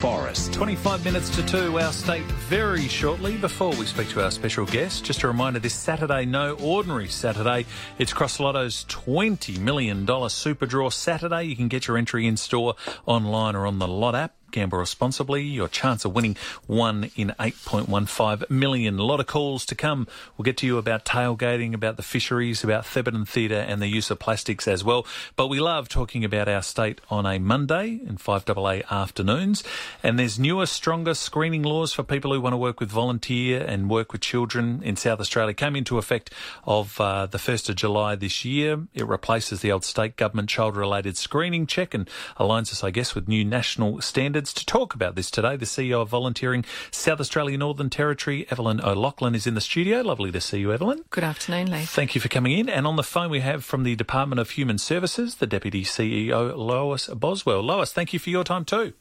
far. Forest. 25 minutes to 2, our state very shortly. Before we speak to our special guest, just a reminder this Saturday, no ordinary Saturday. It's Cross Lotto's $20 million Super Draw Saturday. You can get your entry in store, online, or on the Lott app. Gamble responsibly. Your chance of winning one in 8.15 million. A lot of calls to come. We'll get to you about tailgating, about the fisheries, about Thebarton Theatre and the use of plastics as well. But we love talking about our state on a Monday in 5AA afternoons. And there's newer, stronger screening laws for people who want to work with volunteer and work with children in South Australia. Came into effect of uh, the 1st of July this year. It replaces the old state government child related screening check and aligns us, I guess, with new national standards. To talk about this today, the CEO of Volunteering South Australia Northern Territory, Evelyn O'Loughlin, is in the studio. Lovely to see you, Evelyn. Good afternoon, Lee. Thank you for coming in. And on the phone, we have from the Department of Human Services, the Deputy CEO, Lois Boswell. Lois, thank you for your time too.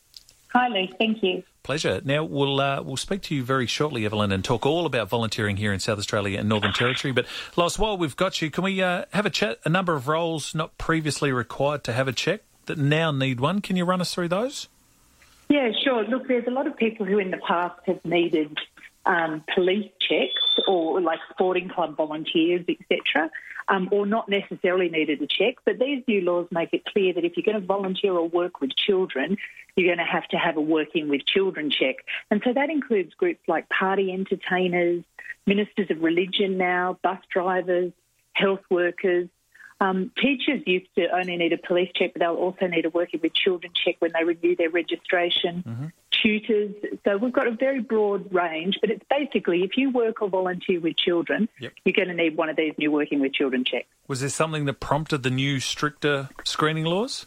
Hi, Lee. Thank you. Pleasure. Now we'll uh, we'll speak to you very shortly, Evelyn, and talk all about volunteering here in South Australia and Northern Territory. But Lois, while we've got you, can we uh, have a chat? A number of roles not previously required to have a check that now need one. Can you run us through those? Yeah, sure. Look, there's a lot of people who in the past have needed um, police checks or like sporting club volunteers, etc., um, or not necessarily needed a check. But these new laws make it clear that if you're going to volunteer or work with children, you're going to have to have a working with children check. And so that includes groups like party entertainers, ministers of religion now, bus drivers, health workers, um, teachers used to only need a police check, but they'll also need a working with children check when they renew their registration. Mm-hmm. Tutors. So we've got a very broad range, but it's basically if you work or volunteer with children, yep. you're going to need one of these new working with children checks. Was there something that prompted the new stricter screening laws?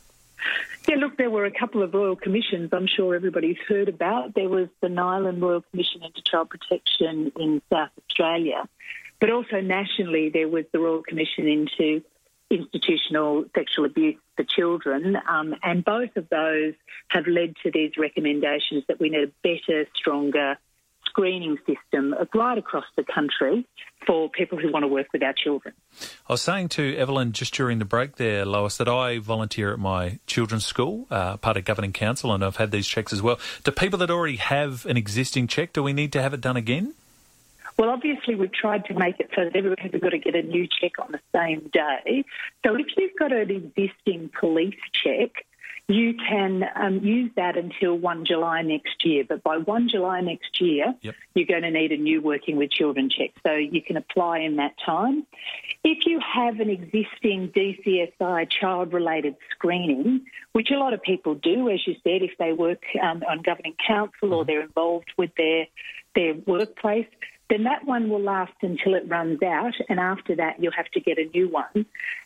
Yeah, look, there were a couple of royal commissions I'm sure everybody's heard about. There was the Nyland Royal Commission into Child Protection in South Australia, but also nationally there was the Royal Commission into institutional sexual abuse for children, um, and both of those have led to these recommendations that we need a better, stronger screening system right across the country for people who want to work with our children. I was saying to Evelyn just during the break there, Lois, that I volunteer at my children's school, uh, part of governing council, and I've had these checks as well. Do people that already have an existing check, do we need to have it done again? Well, obviously, we've tried to make it so that everybody's got to get a new check on the same day. So if you've got an existing police check, you can um, use that until 1 July next year. But by 1 July next year, yep. you're going to need a new Working with Children check. So you can apply in that time. If you have an existing DCSI child related screening, which a lot of people do, as you said, if they work um, on governing council or mm-hmm. they're involved with their, their workplace, then that one will last until it runs out, and after that, you'll have to get a new one.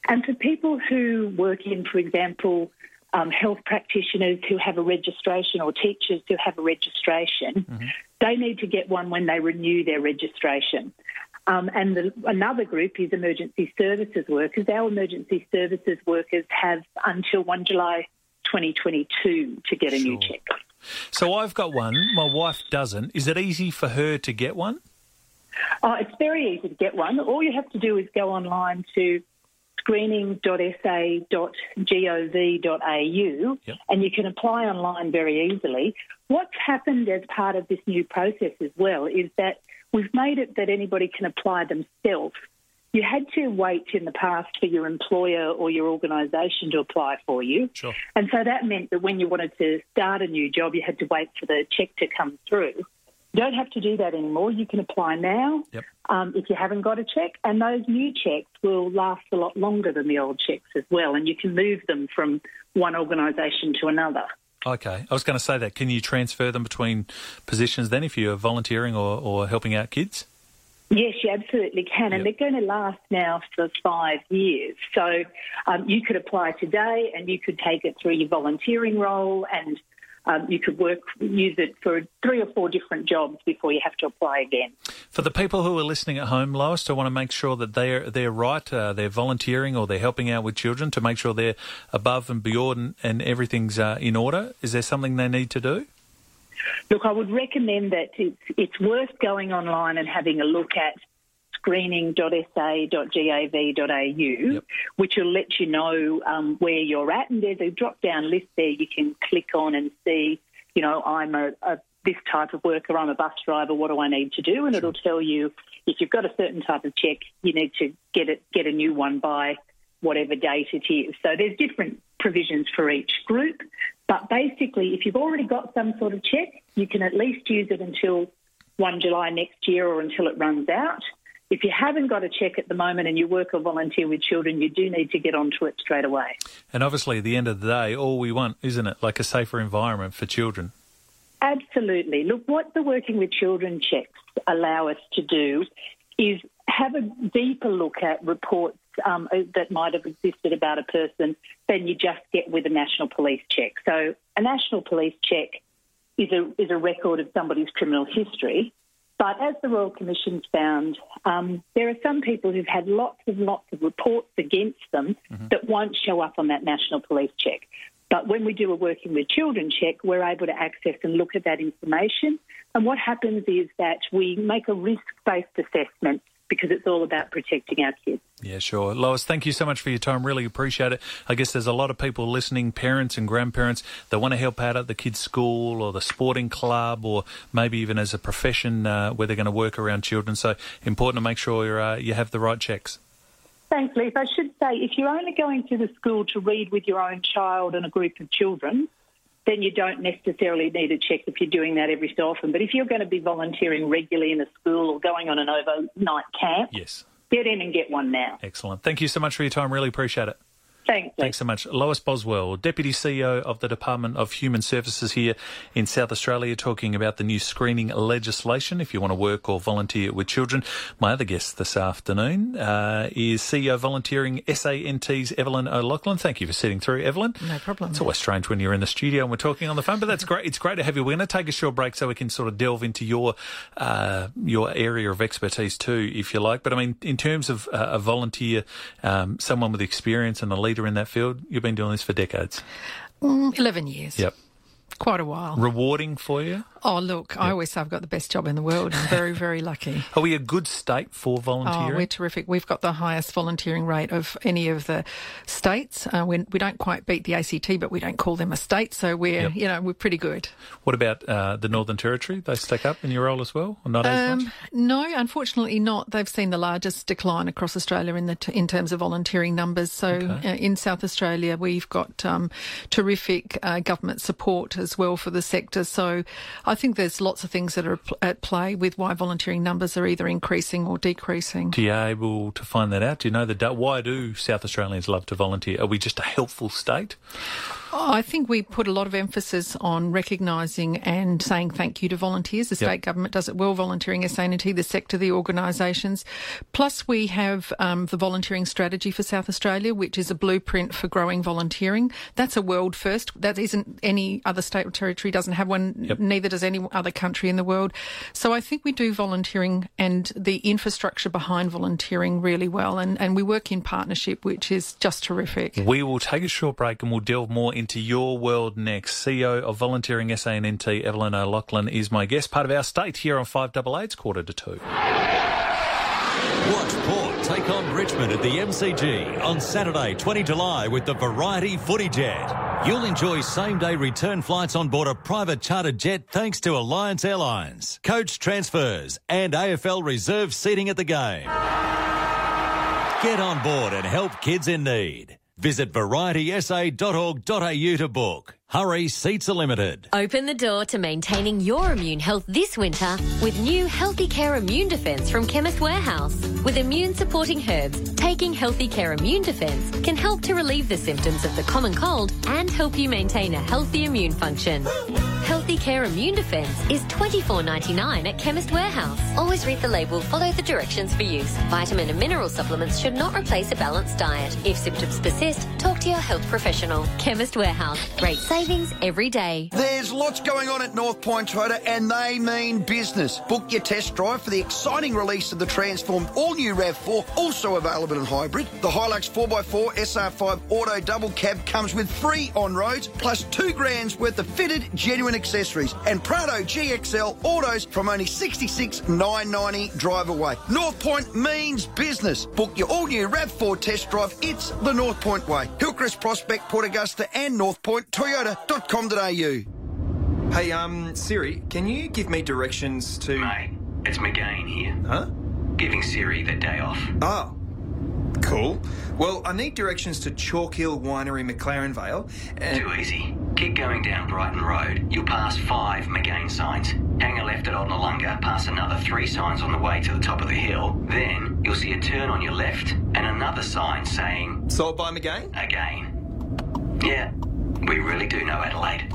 And for people who work in, for example, um, health practitioners who have a registration or teachers who have a registration, mm-hmm. they need to get one when they renew their registration. Um, and the, another group is emergency services workers. Our emergency services workers have until 1 July 2022 to get a sure. new check. So I've got one, my wife doesn't. Is it easy for her to get one? Oh, it's very easy to get one. All you have to do is go online to screening.sa.gov.au yep. and you can apply online very easily. What's happened as part of this new process as well is that we've made it that anybody can apply themselves. You had to wait in the past for your employer or your organisation to apply for you. Sure. And so that meant that when you wanted to start a new job, you had to wait for the check to come through. You don't have to do that anymore. You can apply now yep. um, if you haven't got a check, and those new checks will last a lot longer than the old checks as well, and you can move them from one organisation to another. Okay, I was going to say that. Can you transfer them between positions then if you're volunteering or, or helping out kids? Yes, you absolutely can, and yep. they're going to last now for five years. So um, you could apply today, and you could take it through your volunteering role and um, you could work use it for three or four different jobs before you have to apply again. For the people who are listening at home, Lois, I want to make sure that they're they're right. Uh, they're volunteering or they're helping out with children to make sure they're above and beyond and, and everything's uh, in order. Is there something they need to do? Look, I would recommend that it's, it's worth going online and having a look at screening.sa.gov.au, yep. which will let you know um, where you're at. And there's a drop down list there you can click on and see you know, I'm a, a this type of worker, I'm a bus driver, what do I need to do? And it'll tell you if you've got a certain type of check, you need to get it, get a new one by whatever date it is. So there's different provisions for each group. But basically, if you've already got some sort of check, you can at least use it until 1 July next year or until it runs out. If you haven't got a check at the moment and you work or volunteer with children, you do need to get onto it straight away. And obviously, at the end of the day, all we want, isn't it, like a safer environment for children? Absolutely. Look, what the Working with Children checks allow us to do is have a deeper look at reports um, that might have existed about a person than you just get with a national police check. So, a national police check is a, is a record of somebody's criminal history. But as the Royal Commission's found, um, there are some people who've had lots and lots of reports against them mm-hmm. that won't show up on that national police check. But when we do a working with children check, we're able to access and look at that information. And what happens is that we make a risk based assessment because it's all about protecting our kids. Yeah, sure. Lois, thank you so much for your time. Really appreciate it. I guess there's a lot of people listening, parents and grandparents, that want to help out at the kids' school or the sporting club or maybe even as a profession uh, where they're going to work around children. So important to make sure uh, you have the right checks. Thanks, Leif. I should say, if you're only going to the school to read with your own child and a group of children, then you don't necessarily need a check if you're doing that every so often. But if you're going to be volunteering regularly in a school or going on an overnight camp, yes, get in and get one now. Excellent. Thank you so much for your time. Really appreciate it. Thanks. Thanks so much. Lois Boswell, Deputy CEO of the Department of Human Services here in South Australia, talking about the new screening legislation if you want to work or volunteer with children. My other guest this afternoon uh, is CEO Volunteering SANT's Evelyn O'Loughlin. Thank you for sitting through, Evelyn. No problem. It's always strange when you're in the studio and we're talking on the phone, but that's great. It's great to have you. We're going to take a short break so we can sort of delve into your uh, your area of expertise too, if you like. But I mean, in terms of uh, a volunteer, um, someone with experience and a leader leader in that field. You've been doing this for decades. Mm, 11 years. Yep. Quite a while. Rewarding for you? Oh, look. I always say I've got the best job in the world. I'm very, very lucky. Are we a good state for volunteering? Oh, we're terrific. We've got the highest volunteering rate of any of the states. Uh, we, we don't quite beat the ACT, but we don't call them a state, so we're, yep. you know, we're pretty good. What about uh, the Northern Territory? They stack up in your role as well, or not um, as much? No, unfortunately not. They've seen the largest decline across Australia in the t- in terms of volunteering numbers. So okay. uh, in South Australia, we've got um, terrific uh, government support as well for the sector. So I think there's lots of things that are at play with why volunteering numbers are either increasing or decreasing. Do you able to find that out? Do you know the why do South Australians love to volunteer? Are we just a helpful state? Oh, I think we put a lot of emphasis on recognising and saying thank you to volunteers. The state government does it well, volunteering SANT, the sector, the organisations. Plus, we have um, the volunteering strategy for South Australia, which is a blueprint for growing volunteering. That's a world first. That isn't any other state or territory doesn't have one. Yep. Neither does any other country in the world. So I think we do volunteering and the infrastructure behind volunteering really well, and, and we work in partnership, which is just terrific. We will take a short break and we'll delve more into your world next. CEO of Volunteering SANNT, Evelyn O'Loughlin, is my guest, part of our state here on 5AA's quarter to two. Watch Port take on Richmond at the MCG on Saturday, 20 July with the Variety Footy Jet. You'll enjoy same day return flights on board a private chartered jet thanks to Alliance Airlines, coach transfers, and AFL reserve seating at the game. Get on board and help kids in need. Visit varietysa.org.au to book. Hurry, seats are limited. Open the door to maintaining your immune health this winter with new Healthy Care Immune Defense from Chemist Warehouse. With immune supporting herbs, taking Healthy Care Immune Defense can help to relieve the symptoms of the common cold and help you maintain a healthy immune function. Healthy Care Immune Defense is $24.99 at Chemist Warehouse. Always read the label, follow the directions for use. Vitamin and mineral supplements should not replace a balanced diet. If symptoms persist, talk to your health professional. Chemist Warehouse. Great savings every day. There's lots going on at North Point Toyota and they mean business. Book your test drive for the exciting release of the transformed all-new RAV4, also available in hybrid. The Hilux 4x4 SR5 Auto Double Cab comes with free on-roads, plus two grand's worth of fitted, genuine accessories and Prado GXL autos from only 66,990 drive away. North Point means business. Book your all-new RAV4 test drive. It's the North Point way. Hillcrest Prospect, Port Augusta and North Point, Toyota.com.au. Hey, um, Siri, can you give me directions to. Mate, it's Magain here. Huh? Giving Siri the day off. Oh. Cool. Well, I need directions to Chalk Hill Winery, McLaren Vale, and. Too easy. Keep going down Brighton Road. You'll pass five Magain signs. Hang a left at Onalunga, pass another three signs on the way to the top of the hill. Then you'll see a turn on your left and another sign saying Sold by Magain? again. Yeah, we really do know Adelaide.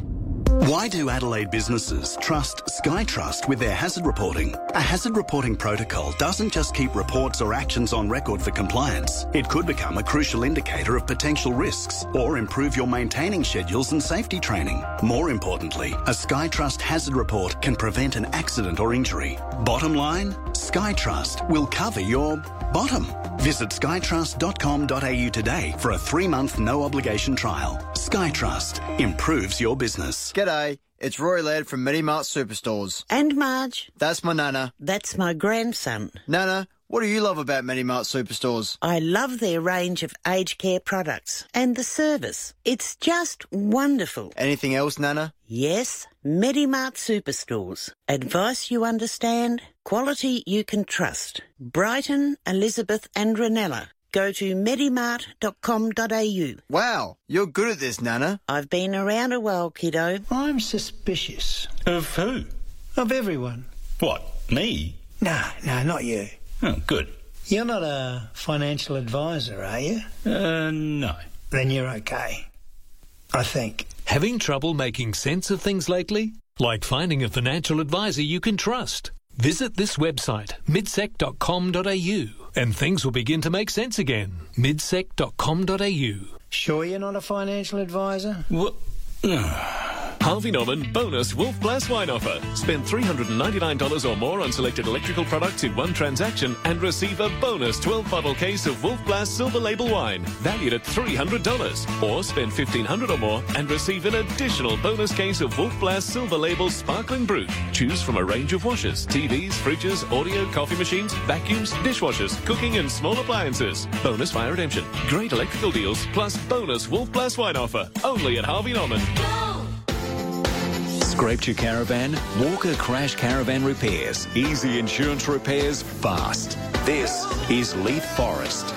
Why do Adelaide businesses trust SkyTrust with their hazard reporting? A hazard reporting protocol doesn't just keep reports or actions on record for compliance. It could become a crucial indicator of potential risks or improve your maintaining schedules and safety training. More importantly, a SkyTrust hazard report can prevent an accident or injury. Bottom line, SkyTrust will cover your bottom. Visit skytrust.com.au today for a three-month no-obligation trial. SkyTrust improves your business. G'day, it's Roy Laird from Medimart Superstores. And Marge, That's my Nana. that's my grandson. Nana, what do you love about Medimart Superstores? I love their range of aged care products and the service. It's just wonderful. Anything else, Nana? Yes, Medimart Superstores. Advice you understand, quality you can trust. Brighton, Elizabeth and Reynella. Go to medimart.com.au. Wow, you're good at this, Nana. I've been around a while, kiddo. I'm suspicious Of who? of everyone. What? Me? No, no, not you. Oh, good. You're not a financial advisor, are you? Uh, no. Then you're okay. I think. Having trouble making sense of things lately? Like finding a financial advisor you can trust. Visit this website, midsec.com.au, and things will begin to make sense again. midsec.com.au. Sure you're not a financial advisor? What? Harvey Norman bonus Wolf Blass wine offer. Spend $399 or more on selected electrical products in one transaction and receive a bonus 12 bottle case of Wolf Blass Silver Label wine valued at $300. Or spend $1,500 or more and receive an additional bonus case of Wolf Blass Silver Label Sparkling Brut. Choose from a range of washers, TVs, fridges, audio, coffee machines, vacuums, dishwashers, cooking and small appliances. Bonus fire redemption. Great electrical deals plus bonus Wolf Blass wine offer. Only at Harvey Norman. Scraped your caravan? Walker Crash Caravan Repairs. Easy insurance repairs fast. This is Leith Forest.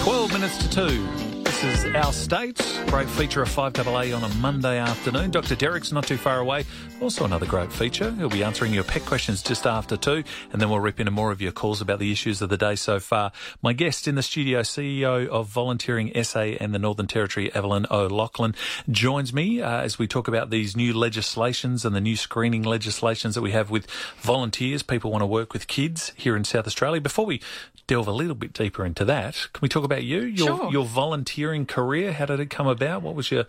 12 minutes to 2. This is Our State. Great feature of 5AA on a Monday afternoon. Dr. Derek's not too far away. Also another great feature. He'll be answering your pet questions just after 2 and then we'll rip into more of your calls about the issues of the day so far. My guest in the studio, CEO of Volunteering SA and the Northern Territory, Evelyn O'Loughlin, joins me uh, as we talk about these new legislations and the new screening legislations that we have with volunteers. People want to work with kids here in South Australia. Before we delve a little bit deeper into that, can we talk about you? Your, Sure. your volunteering career, how did it come about? What was your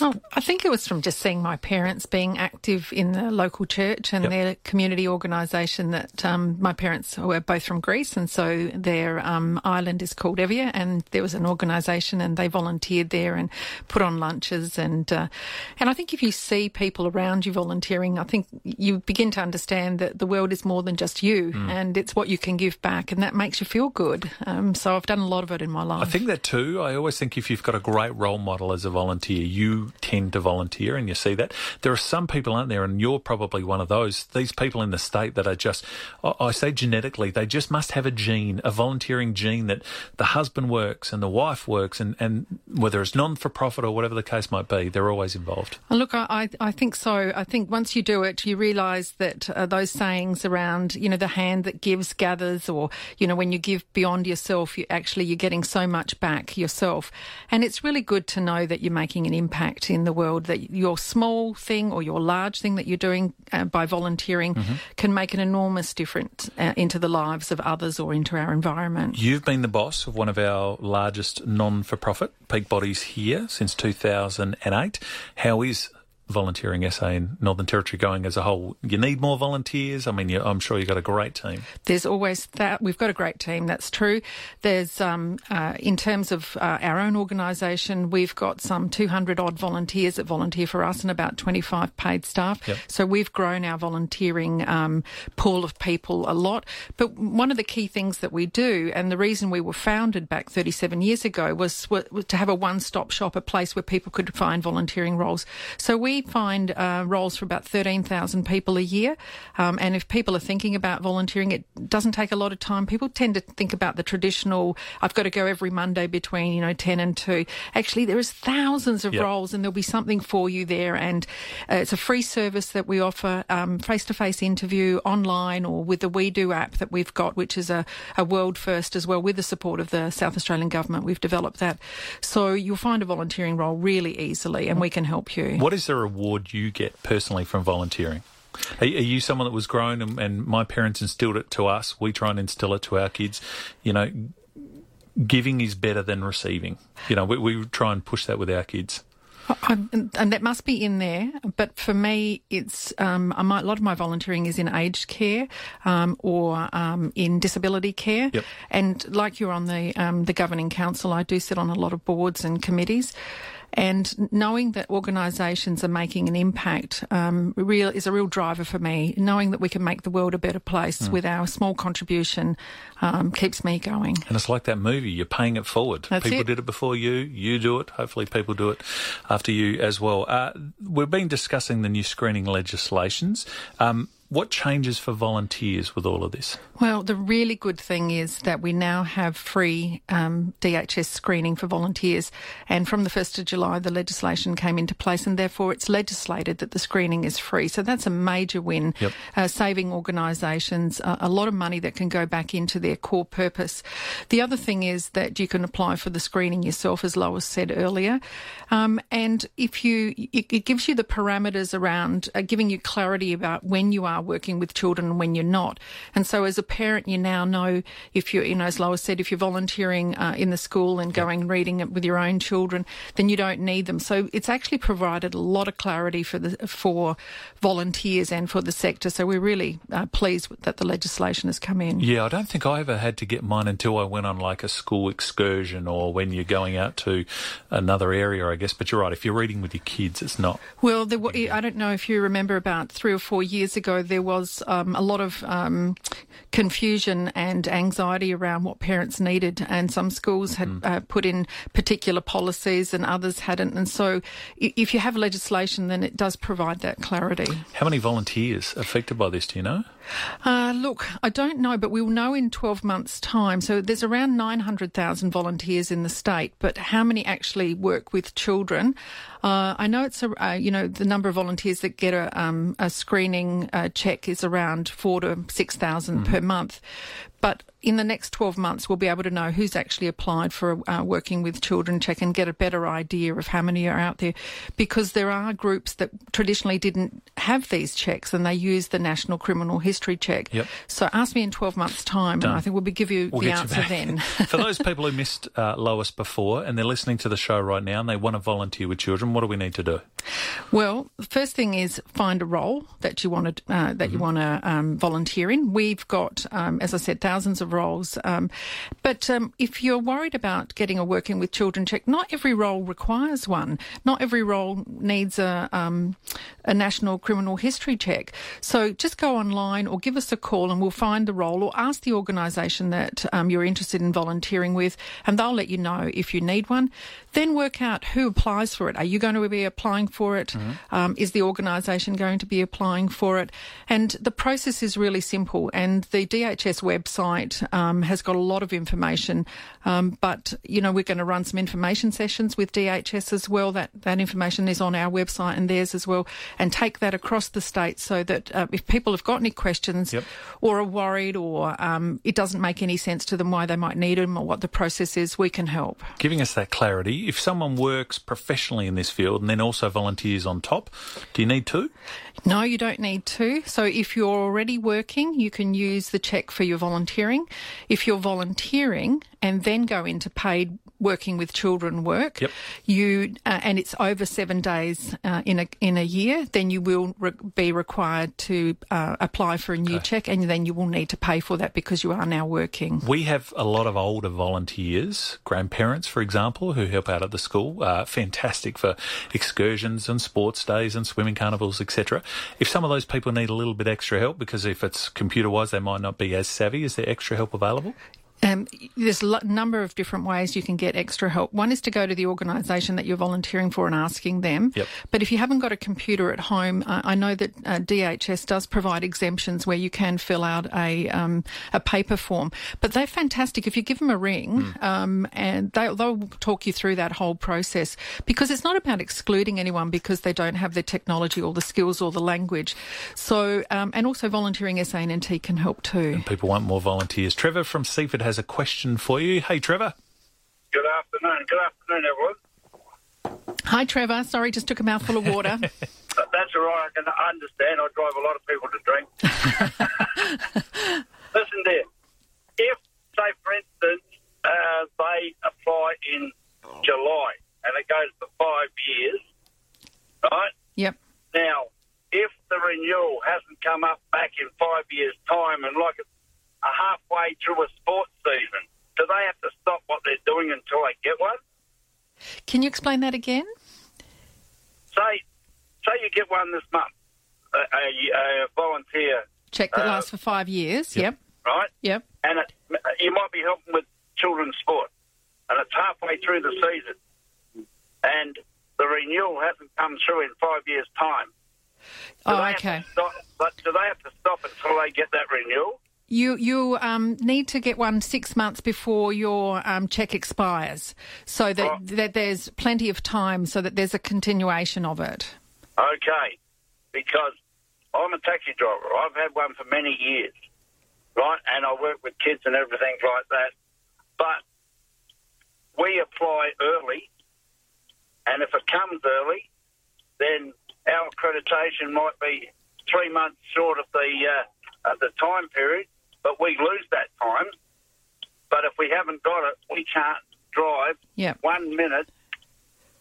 Oh, I think it was from just seeing my parents being active in the local church and Yep. their community organisation. That um, my parents were both from Greece, and so their um, island is called Evia, and there was an organisation, and they volunteered there and put on lunches, and uh, and I think if you see people around you volunteering, I think you begin to understand that the world is more than just you, Mm. and it's what you can give back, and that makes you feel good. Um, so I've done a lot of it in my life. I think that too. I always think if you've got a great role model as a volunteer, you tend to volunteer and you see that. There are some people out there, and you're probably one of those, these people in the state that are just, I say genetically, they just must have a gene, a volunteering gene that the husband works and the wife works, and, and whether it's non for profit or whatever the case might be, they're always involved. Uh, Look, I, I I think so. I think once you do it, you realise that uh, those sayings around, you know, the hand that gives gathers, or you know, when you give beyond yourself, you actually you're getting so much back yourself, and it's really good to know that you're making an impact in the world. That your small thing or your large thing that you're doing uh, by volunteering can make an enormous difference uh, into the lives of others or into our environment. You've been the boss of one of our largest non for profit peak bodies here since 2008. How is volunteering SA in Northern Territory going as a whole? You need more volunteers. I mean, you, I'm sure you've got a great team. There's always that. We've got a great team. That's true. There's, um, uh, in terms of uh, our own organisation, we've got some 200 odd volunteers that volunteer for us and about 25 paid staff. Yep. So we've grown our volunteering um, pool of people a lot. But one of the key things that we do, and the reason we were founded back 37 years ago, was, was to have a one-stop shop, a place where people could find volunteering roles. So we we find uh, roles for about 13,000 people a year. Um, and if people are thinking about volunteering, it doesn't take a lot of time. People tend to think about the traditional, I've got to go every Monday between, you know, 10 and 2. Actually, there is thousands of Yep. roles and there'll be something for you there. And uh, it's a free service that we offer, um, face-to-face interview online or with the We Do app that we've got, which is a, a world first as well with the support of the South Australian Government. We've developed that. So you'll find a volunteering role really easily and we can help you. What is the reward you get personally from volunteering? Are, are you someone that was grown and, and my parents instilled it to us? We try and instill it to our kids. You know, giving is better than receiving. You know, we, we try and push that with our kids. I, and and that must be in there, but for me, it's um, I might, a lot of my volunteering is in aged care um, or um, in disability care. Yep. And like you're on the um, the governing council, I do sit on a lot of boards and committees. And knowing that organisations are making an impact um, real is a real driver for me. Knowing that we can make the world a better place Mm. with our small contribution um, keeps me going. And it's like that movie, you're paying it forward. That's people it. did it before you, you do it. Hopefully, people do it after you as well. Uh, we've been discussing the new screening legislations. Um, what changes for volunteers with all of this? Well, the really good thing is that we now have free um, DHS screening for volunteers. And from the 1st of July, the legislation came into place, and therefore it's legislated that the screening is free. So that's a major win, Yep. uh, saving organisations uh, a lot of money that can go back into their core purpose. The other thing is that you can apply for the screening yourself, as Lois said earlier. Um, and if you, it, it gives you the parameters around uh, giving you clarity about when you are working with children and when you're not. And so as a parent, you now know if you're, you know, as Lois said, if you're volunteering uh, in the school and going and reading it with your own children, then you don't need them. So it's actually provided a lot of clarity for the for volunteers and for the sector. So we're really uh, pleased that the legislation has come in. Yeah, I don't think I ever had to get mine until I went on like a school excursion or when you're going out to another area, I guess. But you're right, if you're reading with your kids, it's not. Well, I don't know if you remember about three or four years ago, there was um, a lot of um, confusion and anxiety around what parents needed, and some schools had Mm. uh, put in particular policies and others hadn't. And so, if you have legislation, then it does provide that clarity. How many volunteers affected by this, do you know? Uh, look, I don't know, but we'll know in 12 months' time. So there's around 900,000 volunteers in the state, but how many actually work with children? Uh, I know it's, a, uh, you know, the number of volunteers that get a, um, a screening uh, check is around four to 6,000 per mm. month. But in the next 12 months, we'll be able to know who's actually applied for a uh, working with children check and get a better idea of how many are out there. Because there are groups that traditionally didn't have these checks and they use the National Criminal History Check. Yep. So ask me in 12 months' time Done. and I think we'll be, give you We'll the get you answer then. For those people who missed uh, Lois before and they're listening to the show right now and they want to volunteer with children, what do we need to do? Well, the first thing is find a role that you want to uh, that you want to um, volunteer in. We've got, um, as I said, thousands of roles. Um, but um, if you're worried about getting a working with children check, not every role requires one. Not every role needs a um, a national criminal history check. So just go online or give us a call and we'll find the role or ask the organisation that um, you're interested in volunteering with, and they'll let you know if you need one. Then work out who applies for it. Are you going to be applying for it? Um, is the organisation going to be applying for it? And the process is really simple. And the DHS website um, has got a lot of information. Um, but you know, we're going to run some information sessions with DHS as well. That that information is on our website and theirs as well. And take that across the state so that uh, if people have got any questions or are worried or um, it doesn't make any sense to them why they might need them or what the process is, we can help. Giving us that clarity. If someone works professionally in this field and then also volunteers on top, do you need to? No, you don't need to. So if you're already working, you can use the check for your volunteering. If you're volunteering and then go into paid working with children work, Yep. you uh, and it's over seven days uh, in a in a year, then you will re- be required to uh, apply for a new check, and then you will need to pay for that because you are now working. We have a lot of older volunteers, grandparents, for example, who help out at the school. Uh, fantastic for excursions and sports days and swimming carnivals, etc. If some of those people need a little bit extra help, because if it's computer wise, they might not be as savvy, is there extra help available? Um, there's a number of different ways you can get extra help. One is to go to the organisation that you're volunteering for and asking them. Yep. But if you haven't got a computer at home, uh, I know that uh, DHS does provide exemptions where you can fill out a um, a paper form. But they're fantastic. If you give them a ring, Hmm. um, and they, they'll talk you through that whole process because it's not about excluding anyone because they don't have the technology or the skills or the language. So, um, and also volunteering SANT can help too. And People want more volunteers. Trevor from Seaford has a question for you. Hey, Trevor. Good afternoon. Good afternoon, everyone. Hi, Trevor. Sorry, just took a mouthful of water. That's all right. I can understand. I drive a lot of people to drink. Listen, there. If, say, for instance, uh, they apply in July and it goes for five years, right? Yep. Now, if the renewal hasn't come up back in five years' time and like it's a halfway through a sports season, do they have to stop what they're doing until they get one? Can you explain that again? Say, say you get one this month, a, a, a volunteer, Check that Uh, lasts for five years. Yep. right? Yep. And it, you might be helping with children's sport, and it's halfway through the season, and the renewal hasn't come through in five years' time. Do Oh, okay. stop, but do they have to stop until they get that renewal? You you um, need to get one six months before your um, check expires, so that that there's plenty of time, so that there's a continuation of it. Okay, because I'm a taxi driver. I've had one for many years, right? And I work with kids and everything like that. But we apply early, and if it comes early, then our accreditation might be three months short of the uh, of the time period, but we lose that time. But if we haven't got it, we can't drive Yep. one minute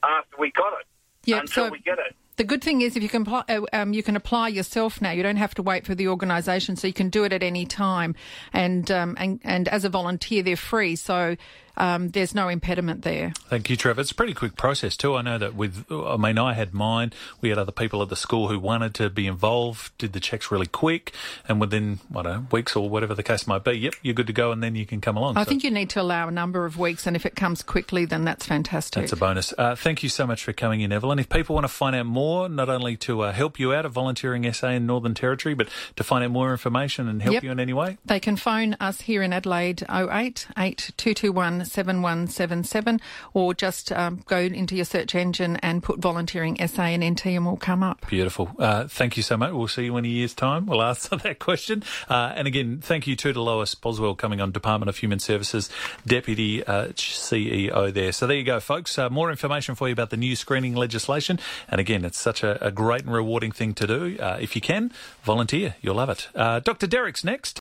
after we got it Yep, until so- we get it. The good thing is, if you can apply, uh, um, you can apply yourself now. You don't have to wait for the organisation, so you can do it at any time. And um, and and as a volunteer, they're free, so um, there's no impediment there. Thank you, Trevor. It's a pretty quick process too. I know that with, I mean, I had mine. We had other people at the school who wanted to be involved, did the checks really quick, and within, I don't know, weeks or whatever the case might be, yep, you're good to go, and then you can come along. I So think you need to allow a number of weeks, and if it comes quickly, then that's fantastic. That's a bonus. Uh, thank you so much for coming in, Evelyn. If people want to find out more, not only to uh, help you out at Volunteering SA in Northern Territory, but to find out more information and help Yep. you in any way, They can phone us here in Adelaide 08 8221 7177 or just um, go into your search engine and put volunteering SA and NT and we'll come up. Beautiful. Uh, thank you so much. We'll see you in a year's time. We'll answer that question. Uh, and again, thank you too to Lois Boswell coming on Department of Human Services, Deputy uh, CEO there. So there you go, folks. Uh, more information for you about the new screening legislation. And again, it's such a, a great and rewarding thing to do. Uh, if you can, volunteer. You'll love it. Uh, Dr. Derek's next.